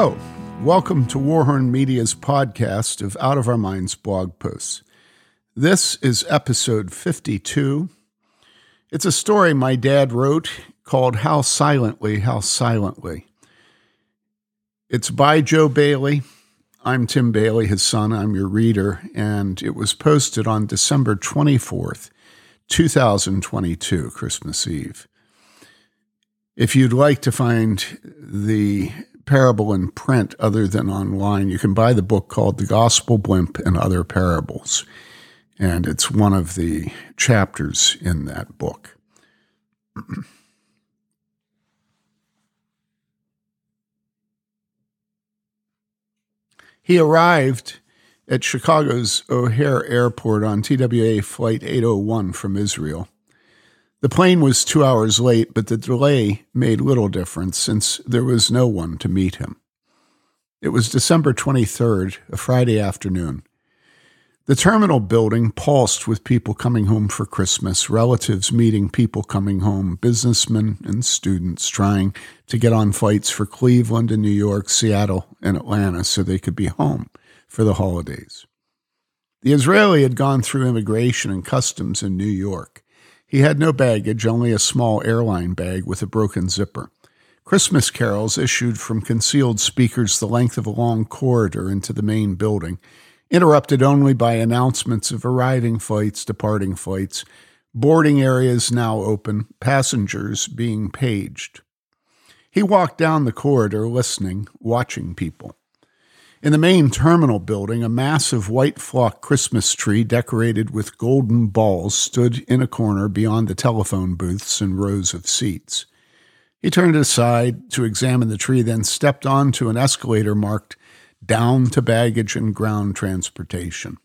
Hello, welcome to Warhorn Media's podcast of Out of Our Minds blog posts. This is episode 52. It's a story my dad wrote called How Silently, How Silently. It's by Joe Bayly. I'm Tim Bayly, his son. I'm your reader, and it was posted on December 24th, 2022, Christmas Eve. If you'd like to find the parable in print other than online, you can buy the book called The Gospel Blimp and Other Parables. And it's one of the chapters in that book. he arrived at Chicago's O'Hare Airport on TWA Flight 801 from Israel. The plane was two hours late, but the delay made little difference since there was no one to meet him. It was December 23rd, a Friday afternoon. The terminal building pulsed with people coming home for Christmas, relatives meeting people coming home, businessmen and students trying to get on flights for Cleveland and New York, Seattle, and Atlanta so they could be home for the holidays. The Israeli had gone through immigration and customs in New York. He had no baggage, only a small airline bag with a broken zipper. Christmas carols issued from concealed speakers the length of a long corridor into the main building, interrupted only by announcements of arriving flights, departing flights, boarding areas now open, passengers being paged. He walked down the corridor, listening, watching people. In the main terminal building, a massive white flock Christmas tree decorated with golden balls stood in a corner beyond the telephone booths and rows of seats. He turned aside to examine the tree, then stepped onto an escalator marked down to baggage and ground transportation.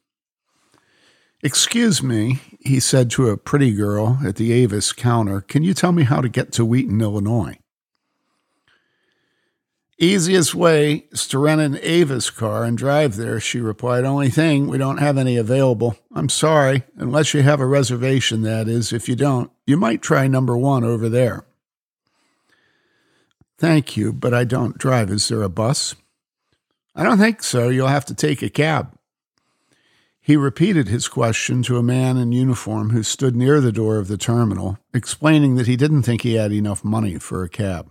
Excuse me, he said to a pretty girl at the Avis counter, can you tell me how to get to Wheaton, Illinois? Easiest way is to rent an Avis car and drive there, she replied. Only thing, we don't have any available. I'm sorry, unless you have a reservation, that is. If you don't, you might try number one over there. Thank you, but I don't drive. Is there a bus? I don't think so. You'll have to take a cab. He repeated his question to a man in uniform who stood near the door of the terminal, explaining that he didn't think he had enough money for a cab.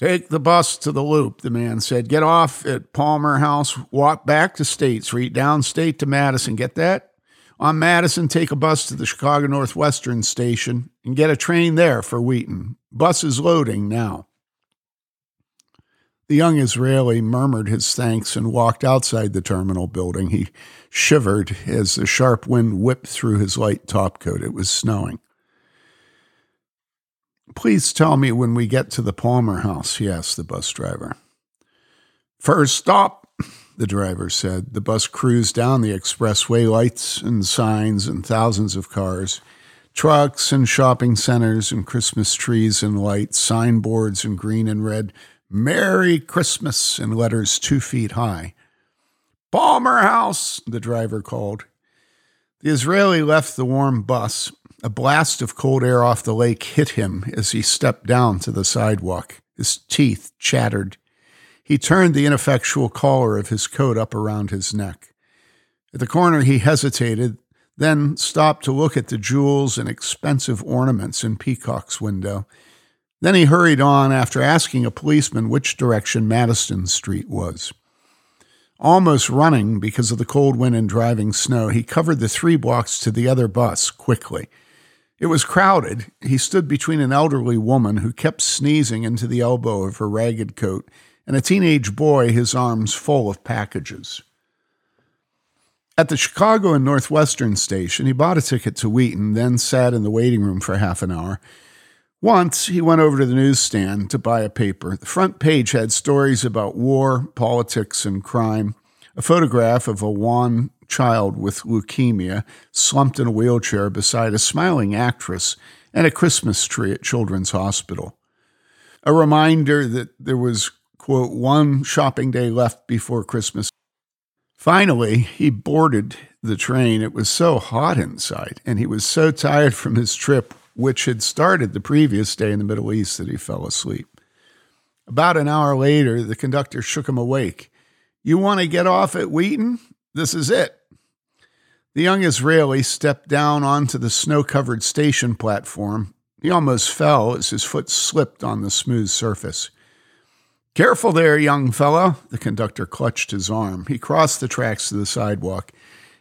Take the bus to the loop, the man said. Get off at Palmer House, walk back to State Street, down State to Madison. Get that? On Madison, take a bus to the Chicago Northwestern station and get a train there for Wheaton. Bus is loading now. The young Israeli murmured his thanks and walked outside the terminal building. He shivered as the sharp wind whipped through his light topcoat. It was snowing. Please tell me when we get to the Palmer house, he asked the bus driver. First stop, the driver said. The bus cruised down the expressway, lights and signs and thousands of cars, trucks and shopping centers and Christmas trees and lights, signboards in green and red, Merry Christmas in letters two feet high. Palmer House, the driver called. The Israeli left the warm bus a blast of cold air off the lake hit him as he stepped down to the sidewalk. His teeth chattered. He turned the ineffectual collar of his coat up around his neck. At the corner, he hesitated, then stopped to look at the jewels and expensive ornaments in Peacock's window. Then he hurried on after asking a policeman which direction Madison Street was. Almost running because of the cold wind and driving snow, he covered the three blocks to the other bus quickly. It was crowded. He stood between an elderly woman who kept sneezing into the elbow of her ragged coat and a teenage boy, his arms full of packages. At the Chicago and Northwestern station, he bought a ticket to Wheaton, then sat in the waiting room for half an hour. Once he went over to the newsstand to buy a paper. The front page had stories about war, politics, and crime, a photograph of a wan child with leukemia slumped in a wheelchair beside a smiling actress and a Christmas tree at Children's Hospital. A reminder that there was, quote, one shopping day left before Christmas. Finally, he boarded the train. It was so hot inside, and he was so tired from his trip, which had started the previous day in the Middle East, that he fell asleep. About an hour later, the conductor shook him awake. You want to get off at Wheaton? This is it. The young Israeli stepped down onto the snow covered station platform. He almost fell as his foot slipped on the smooth surface. Careful there, young fellow. The conductor clutched his arm. He crossed the tracks to the sidewalk.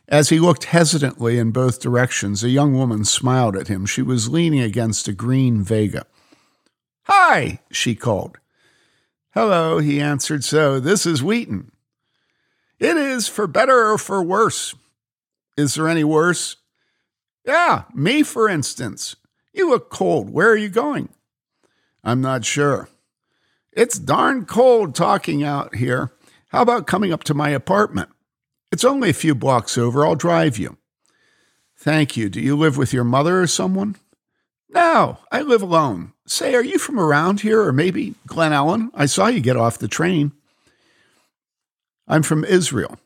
As he looked hesitantly in both directions, a young woman smiled at him. She was leaning against a green Vega. Hi, she called. Hello, he answered. So, this is Wheaton. It is for better or for worse. Is there any worse? Yeah, me, for instance. You look cold. Where are you going? I'm not sure. It's darn cold talking out here. How about coming up to my apartment? It's only a few blocks over. I'll drive you. Thank you. Do you live with your mother or someone? No, I live alone. Say, are you from around here or maybe Glen Ellyn? I saw you get off the train. I'm from Israel.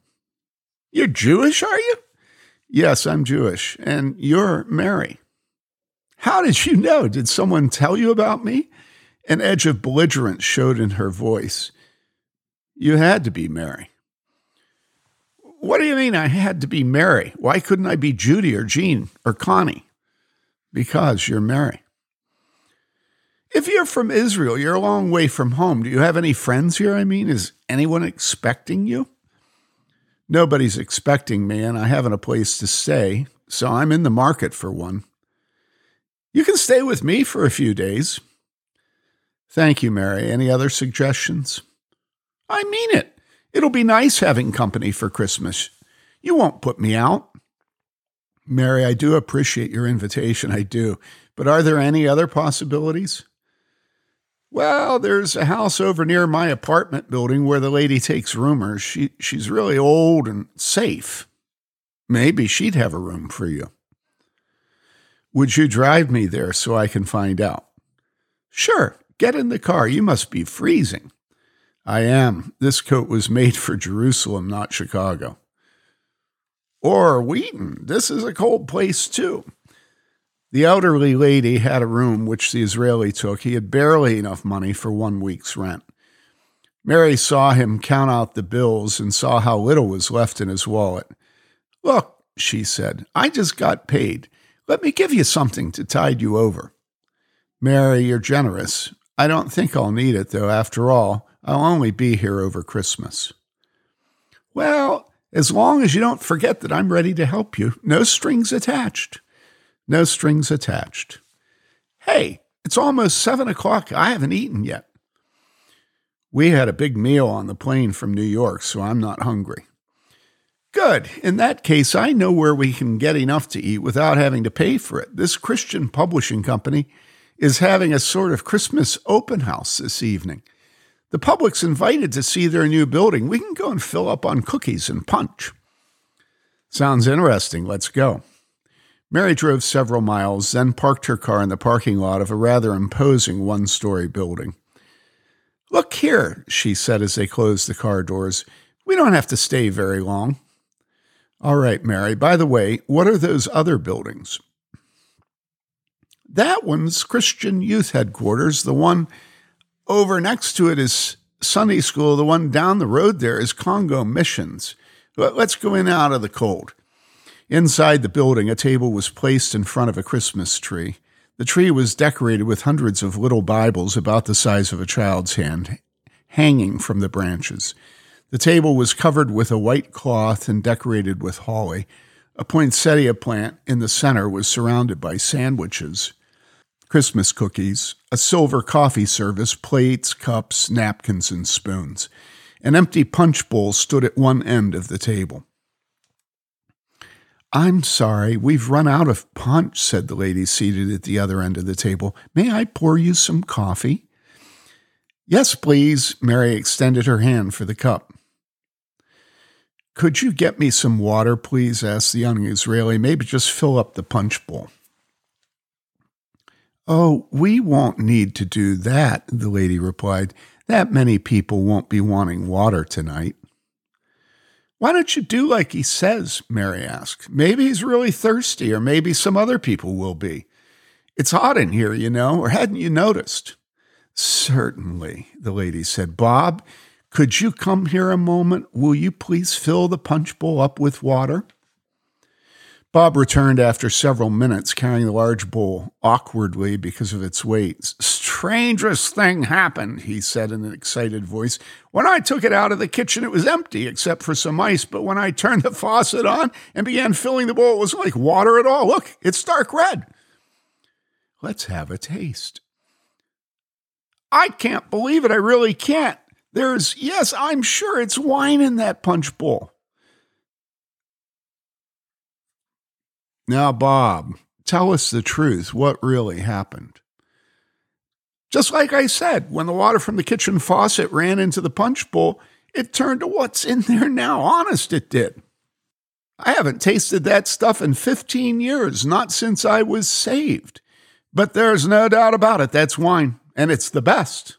You're Jewish, are you? Yes, I'm Jewish. And you're Mary. How did you know? Did someone tell you about me? An edge of belligerence showed in her voice. You had to be Mary. What do you mean I had to be Mary? Why couldn't I be Judy or Jean or Connie? Because you're Mary. If you're from Israel, you're a long way from home. Do you have any friends here? I mean, is anyone expecting you? Nobody's expecting me, and I haven't a place to stay, so I'm in the market for one. You can stay with me for a few days. Thank you, Mary. Any other suggestions? I mean it. It'll be nice having company for Christmas. You won't put me out. Mary, I do appreciate your invitation. I do. But are there any other possibilities? Well, there's a house over near my apartment building where the lady takes roomers. She, she's really old and safe. Maybe she'd have a room for you. Would you drive me there so I can find out? Sure. Get in the car. You must be freezing. I am. This coat was made for Jerusalem, not Chicago. Or Wheaton. This is a cold place, too. The elderly lady had a room which the Israeli took. He had barely enough money for one week's rent. Mary saw him count out the bills and saw how little was left in his wallet. Look, she said, I just got paid. Let me give you something to tide you over. Mary, you're generous. I don't think I'll need it, though. After all, I'll only be here over Christmas. Well, as long as you don't forget that I'm ready to help you, no strings attached. No strings attached. Hey, it's almost seven o'clock. I haven't eaten yet. We had a big meal on the plane from New York, so I'm not hungry. Good. In that case, I know where we can get enough to eat without having to pay for it. This Christian publishing company is having a sort of Christmas open house this evening. The public's invited to see their new building. We can go and fill up on cookies and punch. Sounds interesting. Let's go. Mary drove several miles, then parked her car in the parking lot of a rather imposing one story building. Look here, she said as they closed the car doors. We don't have to stay very long. All right, Mary. By the way, what are those other buildings? That one's Christian Youth Headquarters. The one over next to it is Sunday School. The one down the road there is Congo Missions. Let's go in out of the cold. Inside the building, a table was placed in front of a Christmas tree. The tree was decorated with hundreds of little Bibles about the size of a child's hand hanging from the branches. The table was covered with a white cloth and decorated with holly. A poinsettia plant in the center was surrounded by sandwiches. Christmas cookies, a silver coffee service, plates, cups, napkins, and spoons. An empty punch bowl stood at one end of the table. I'm sorry, we've run out of punch, said the lady seated at the other end of the table. May I pour you some coffee? Yes, please. Mary extended her hand for the cup. Could you get me some water, please? asked the young Israeli. Maybe just fill up the punch bowl. Oh, we won't need to do that, the lady replied. That many people won't be wanting water tonight. Why don't you do like he says? Mary asked. Maybe he's really thirsty, or maybe some other people will be. It's hot in here, you know, or hadn't you noticed? Certainly, the lady said. Bob, could you come here a moment? Will you please fill the punch bowl up with water? Bob returned after several minutes carrying the large bowl, awkwardly because of its weight. Strangest thing happened, he said in an excited voice. When I took it out of the kitchen, it was empty except for some ice, but when I turned the faucet on and began filling the bowl, it wasn't like water at all. Look, it's dark red. Let's have a taste. I can't believe it. I really can't. There's, yes, I'm sure it's wine in that punch bowl. Now, Bob, tell us the truth. What really happened? Just like I said, when the water from the kitchen faucet ran into the punch bowl, it turned to what's in there now. Honest, it did. I haven't tasted that stuff in 15 years, not since I was saved. But there's no doubt about it, that's wine, and it's the best.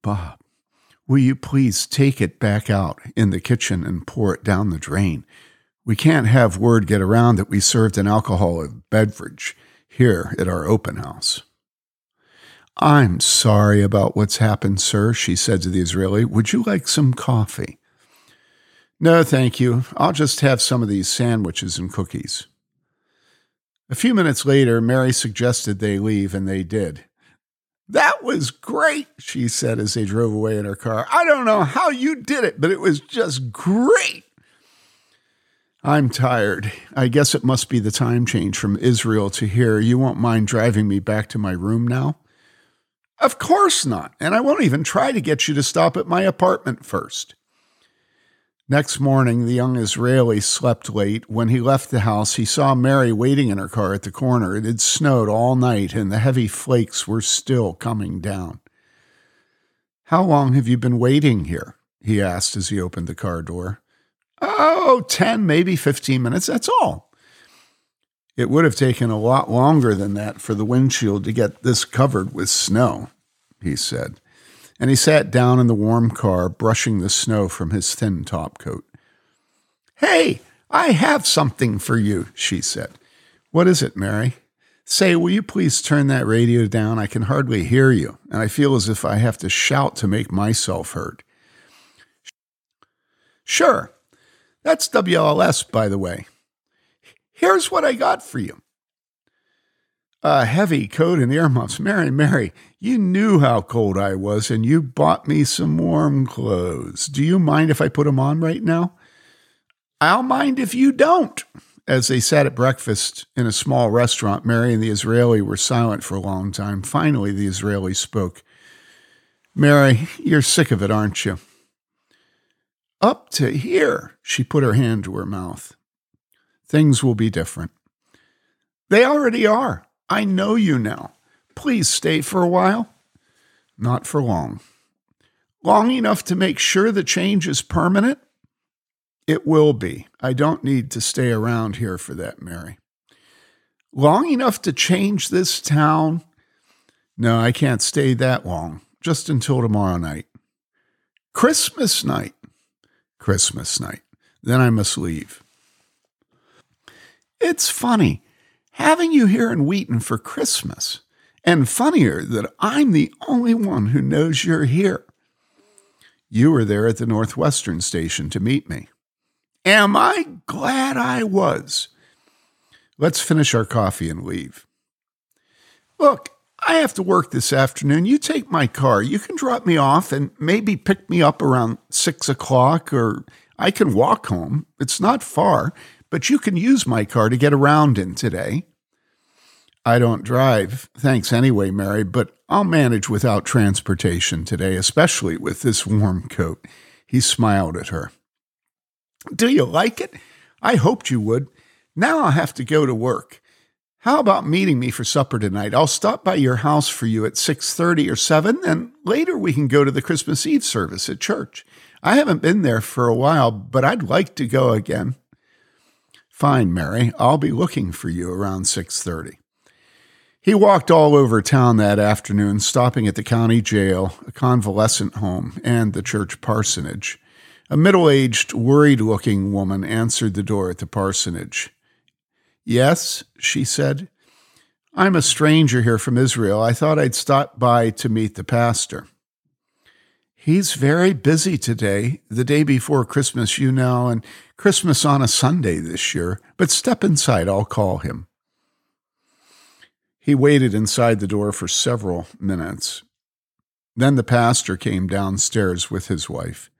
Bob, will you please take it back out in the kitchen and pour it down the drain? We can't have word get around that we served an alcoholic beverage here at our open house. I'm sorry about what's happened, sir, she said to the Israeli. Would you like some coffee? No, thank you. I'll just have some of these sandwiches and cookies. A few minutes later, Mary suggested they leave, and they did. That was great, she said as they drove away in her car. I don't know how you did it, but it was just great. I'm tired. I guess it must be the time change from Israel to here. You won't mind driving me back to my room now? Of course not. And I won't even try to get you to stop at my apartment first. Next morning, the young Israeli slept late. When he left the house, he saw Mary waiting in her car at the corner. It had snowed all night, and the heavy flakes were still coming down. How long have you been waiting here? he asked as he opened the car door. Oh, 10, maybe 15 minutes. That's all. It would have taken a lot longer than that for the windshield to get this covered with snow, he said. And he sat down in the warm car, brushing the snow from his thin top coat. Hey, I have something for you, she said. What is it, Mary? Say, will you please turn that radio down? I can hardly hear you, and I feel as if I have to shout to make myself heard. Sure, that's WLS, by the way. Here's what I got for you a heavy coat and earmuffs. Mary, Mary, you knew how cold I was, and you bought me some warm clothes. Do you mind if I put them on right now? I'll mind if you don't. As they sat at breakfast in a small restaurant, Mary and the Israeli were silent for a long time. Finally, the Israeli spoke. Mary, you're sick of it, aren't you? Up to here, she put her hand to her mouth. Things will be different. They already are. I know you now. Please stay for a while. Not for long. Long enough to make sure the change is permanent? It will be. I don't need to stay around here for that, Mary. Long enough to change this town? No, I can't stay that long. Just until tomorrow night. Christmas night. Christmas night. Then I must leave. It's funny having you here in Wheaton for Christmas, and funnier that I'm the only one who knows you're here. You were there at the Northwestern station to meet me. Am I glad I was? Let's finish our coffee and leave. Look, I have to work this afternoon. You take my car. You can drop me off and maybe pick me up around six o'clock, or I can walk home. It's not far, but you can use my car to get around in today. I don't drive. Thanks anyway, Mary, but I'll manage without transportation today, especially with this warm coat. He smiled at her. Do you like it? I hoped you would. Now I'll have to go to work. How about meeting me for supper tonight? I'll stop by your house for you at 6:30 or 7 and later we can go to the Christmas Eve service at church. I haven't been there for a while, but I'd like to go again. Fine, Mary. I'll be looking for you around 6:30. He walked all over town that afternoon, stopping at the county jail, a convalescent home, and the church parsonage. A middle aged, worried looking woman answered the door at the parsonage. Yes, she said. I'm a stranger here from Israel. I thought I'd stop by to meet the pastor. He's very busy today, the day before Christmas, you know, and Christmas on a Sunday this year. But step inside, I'll call him. He waited inside the door for several minutes. Then the pastor came downstairs with his wife.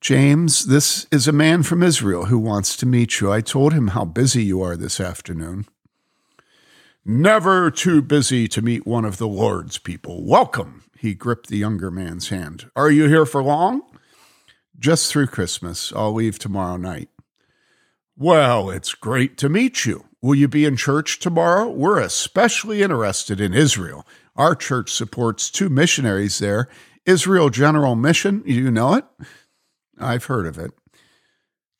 James, this is a man from Israel who wants to meet you. I told him how busy you are this afternoon. Never too busy to meet one of the Lord's people. Welcome. He gripped the younger man's hand. Are you here for long? Just through Christmas. I'll leave tomorrow night. Well, it's great to meet you. Will you be in church tomorrow? We're especially interested in Israel. Our church supports two missionaries there Israel General Mission. You know it? I've heard of it.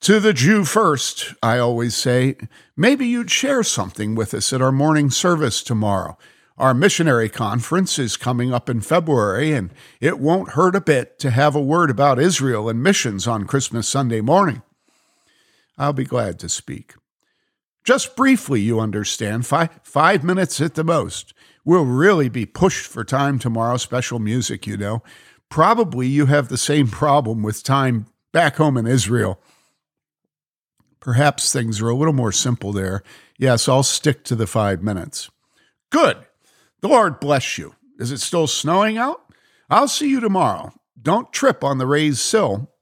To the Jew first, I always say, maybe you'd share something with us at our morning service tomorrow. Our missionary conference is coming up in February, and it won't hurt a bit to have a word about Israel and missions on Christmas Sunday morning. I'll be glad to speak. Just briefly, you understand, five, five minutes at the most. We'll really be pushed for time tomorrow, special music, you know. Probably you have the same problem with time back home in Israel. Perhaps things are a little more simple there. Yes, I'll stick to the five minutes. Good. The Lord bless you. Is it still snowing out? I'll see you tomorrow. Don't trip on the raised sill.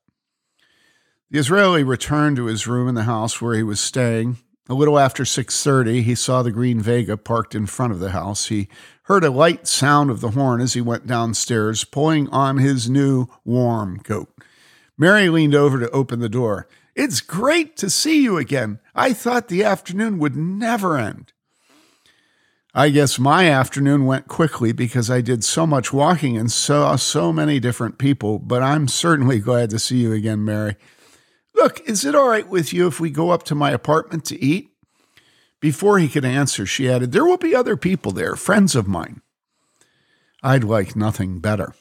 The Israeli returned to his room in the house where he was staying. A little after 6:30, he saw the green Vega parked in front of the house. He heard a light sound of the horn as he went downstairs, pulling on his new warm coat. Mary leaned over to open the door. It's great to see you again. I thought the afternoon would never end. I guess my afternoon went quickly because I did so much walking and saw so many different people, but I'm certainly glad to see you again, Mary. Look, is it all right with you if we go up to my apartment to eat? Before he could answer, she added, There will be other people there, friends of mine. I'd like nothing better.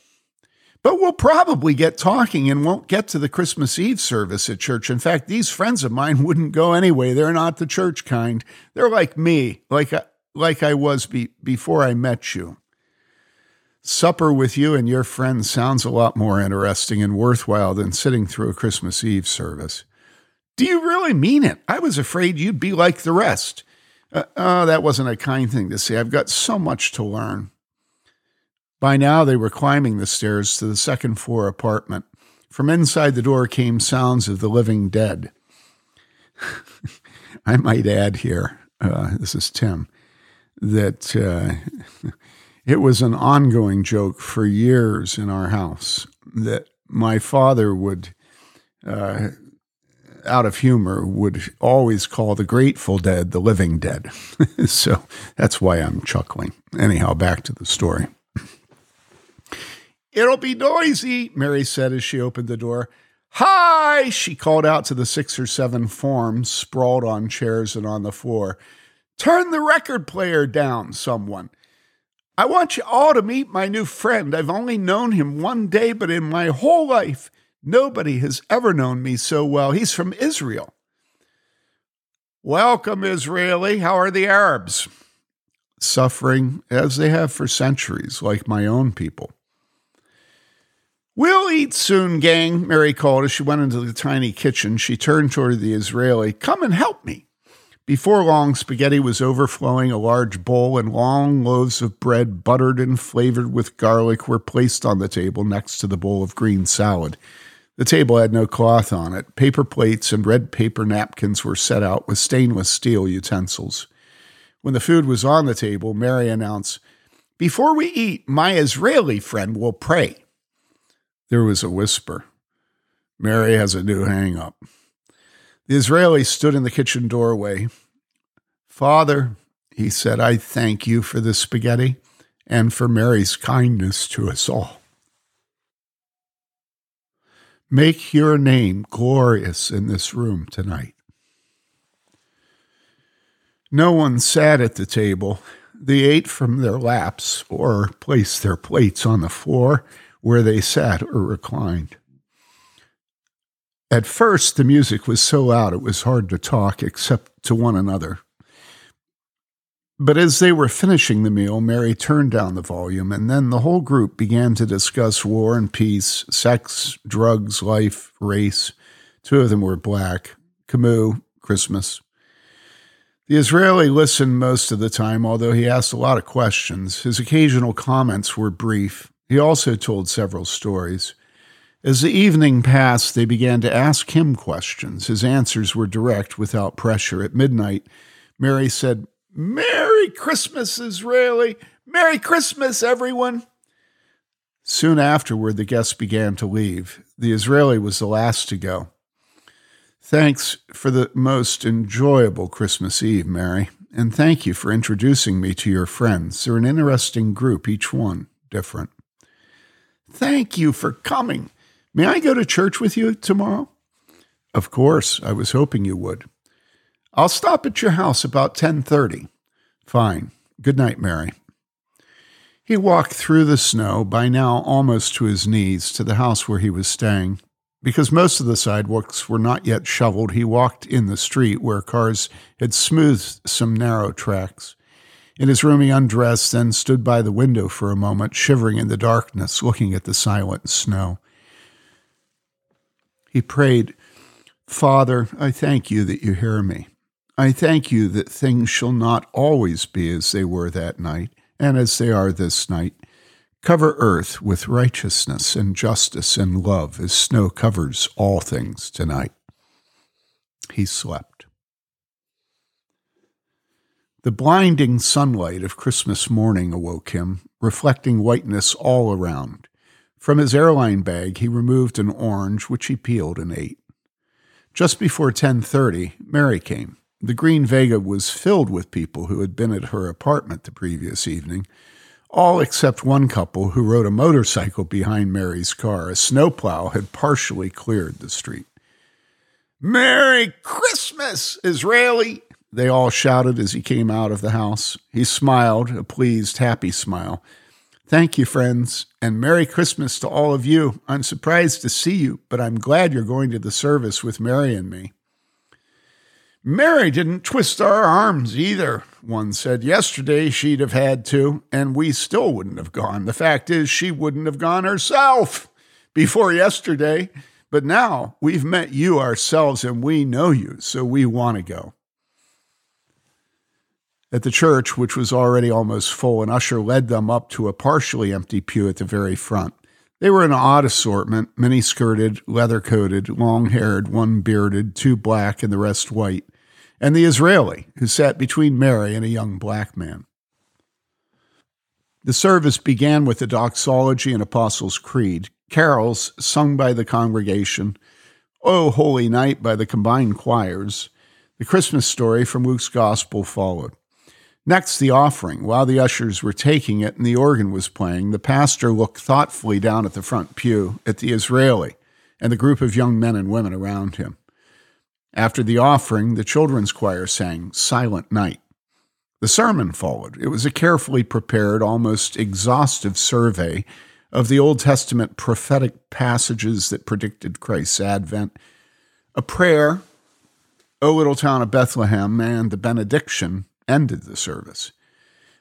But we'll probably get talking and won't get to the Christmas Eve service at church. In fact, these friends of mine wouldn't go anyway. They're not the church kind. They're like me, like like I was be, before I met you. Supper with you and your friends sounds a lot more interesting and worthwhile than sitting through a Christmas Eve service. Do you really mean it? I was afraid you'd be like the rest. Uh, oh, that wasn't a kind thing to say. I've got so much to learn. By now, they were climbing the stairs to the second floor apartment. From inside the door came sounds of the living dead. I might add here, uh, this is Tim, that uh, it was an ongoing joke for years in our house that my father would, uh, out of humor, would always call the Grateful Dead the living dead. so that's why I'm chuckling. Anyhow, back to the story. It'll be noisy, Mary said as she opened the door. Hi, she called out to the six or seven forms sprawled on chairs and on the floor. Turn the record player down, someone. I want you all to meet my new friend. I've only known him one day, but in my whole life, nobody has ever known me so well. He's from Israel. Welcome, Israeli. How are the Arabs? Suffering as they have for centuries, like my own people. We'll eat soon, gang, Mary called as she went into the tiny kitchen. She turned toward the Israeli. Come and help me. Before long, spaghetti was overflowing. A large bowl and long loaves of bread, buttered and flavored with garlic, were placed on the table next to the bowl of green salad. The table had no cloth on it. Paper plates and red paper napkins were set out with stainless steel utensils. When the food was on the table, Mary announced, Before we eat, my Israeli friend will pray. There was a whisper. Mary has a new hang up. The Israeli stood in the kitchen doorway. Father, he said, I thank you for the spaghetti and for Mary's kindness to us all. Make your name glorious in this room tonight. No one sat at the table. They ate from their laps or placed their plates on the floor where they sat or reclined. At first, the music was so loud it was hard to talk except to one another. But as they were finishing the meal, Mary turned down the volume, and then the whole group began to discuss war and peace, sex, drugs, life, race. Two of them were black Camus, Christmas. The Israeli listened most of the time, although he asked a lot of questions. His occasional comments were brief. He also told several stories. As the evening passed, they began to ask him questions. His answers were direct, without pressure. At midnight, Mary said, Merry Christmas, Israeli! Merry Christmas, everyone! Soon afterward, the guests began to leave. The Israeli was the last to go. Thanks for the most enjoyable Christmas Eve, Mary, and thank you for introducing me to your friends. They're an interesting group, each one different. Thank you for coming. May I go to church with you tomorrow? Of course, I was hoping you would. I'll stop at your house about 10:30. Fine. Good night, Mary. He walked through the snow, by now almost to his knees, to the house where he was staying. Because most of the sidewalks were not yet shoveled, he walked in the street where cars had smoothed some narrow tracks. In his room, he undressed, then stood by the window for a moment, shivering in the darkness, looking at the silent snow. He prayed, Father, I thank you that you hear me. I thank you that things shall not always be as they were that night, and as they are this night. Cover earth with righteousness and justice and love as snow covers all things tonight. He slept. The blinding sunlight of Christmas morning awoke him, reflecting whiteness all around. From his airline bag he removed an orange which he peeled and ate. Just before 10:30, Mary came. The Green Vega was filled with people who had been at her apartment the previous evening all except one couple who rode a motorcycle behind Mary's car. A snowplow had partially cleared the street. Merry Christmas, Israeli! They all shouted as he came out of the house. He smiled, a pleased, happy smile. Thank you, friends, and Merry Christmas to all of you. I'm surprised to see you, but I'm glad you're going to the service with Mary and me. Mary didn't twist our arms either, one said. Yesterday she'd have had to, and we still wouldn't have gone. The fact is, she wouldn't have gone herself before yesterday. But now we've met you ourselves and we know you, so we want to go. At the church, which was already almost full, an usher led them up to a partially empty pew at the very front. They were an odd assortment many skirted, leather coated, long haired, one bearded, two black, and the rest white and the Israeli, who sat between Mary and a young black man. The service began with the doxology and Apostles' Creed, carols sung by the congregation, O Holy Night by the combined choirs. The Christmas story from Luke's Gospel followed. Next, the offering. While the ushers were taking it and the organ was playing, the pastor looked thoughtfully down at the front pew at the Israeli and the group of young men and women around him. After the offering, the children's choir sang Silent Night. The sermon followed. It was a carefully prepared, almost exhaustive survey of the Old Testament prophetic passages that predicted Christ's advent, a prayer, O little town of Bethlehem, and the benediction ended the service.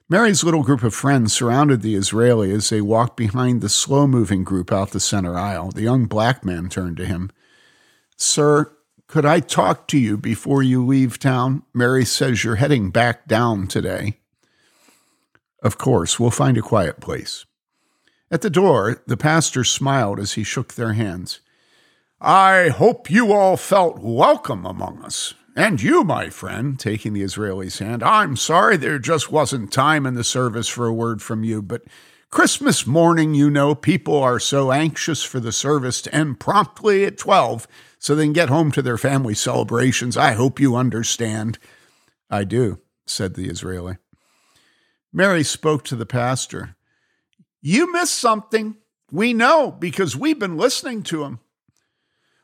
Mary's little group of friends surrounded the Israeli as they walked behind the slow moving group out the center aisle. The young black man turned to him. Sir, could I talk to you before you leave town? Mary says you're heading back down today. Of course, we'll find a quiet place. At the door, the pastor smiled as he shook their hands. I hope you all felt welcome among us. And you, my friend, taking the Israeli's hand, I'm sorry there just wasn't time in the service for a word from you, but Christmas morning, you know, people are so anxious for the service to end promptly at 12 so they can get home to their family celebrations. I hope you understand. I do, said the Israeli. Mary spoke to the pastor. You missed something. We know because we've been listening to him.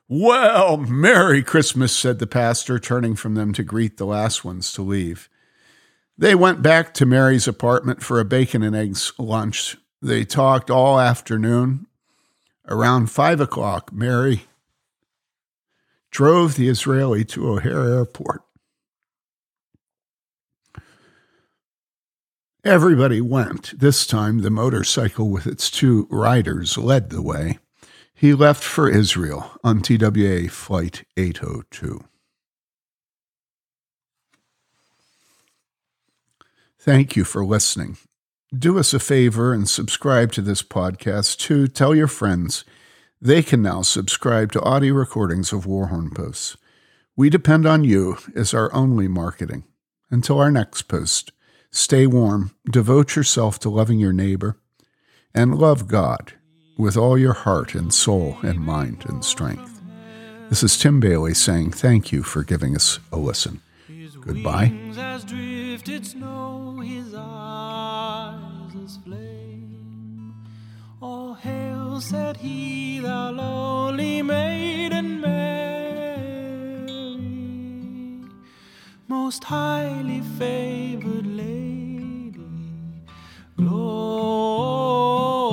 Well, Merry Christmas, said the pastor, turning from them to greet the last ones to leave. They went back to Mary's apartment for a bacon and eggs lunch. They talked all afternoon. Around five o'clock, Mary drove the Israeli to O'Hare Airport. Everybody went. This time, the motorcycle with its two riders led the way. He left for Israel on TWA Flight 802. Thank you for listening. Do us a favor and subscribe to this podcast too. Tell your friends. They can now subscribe to audio recordings of Warhorn Posts. We depend on you as our only marketing. Until our next post, stay warm, devote yourself to loving your neighbor, and love God with all your heart and soul and mind and strength. This is Tim Bayly saying thank you for giving us a listen. Goodbye. All hail, said he, thou lowly maiden Mary, most highly favored lady. Glory.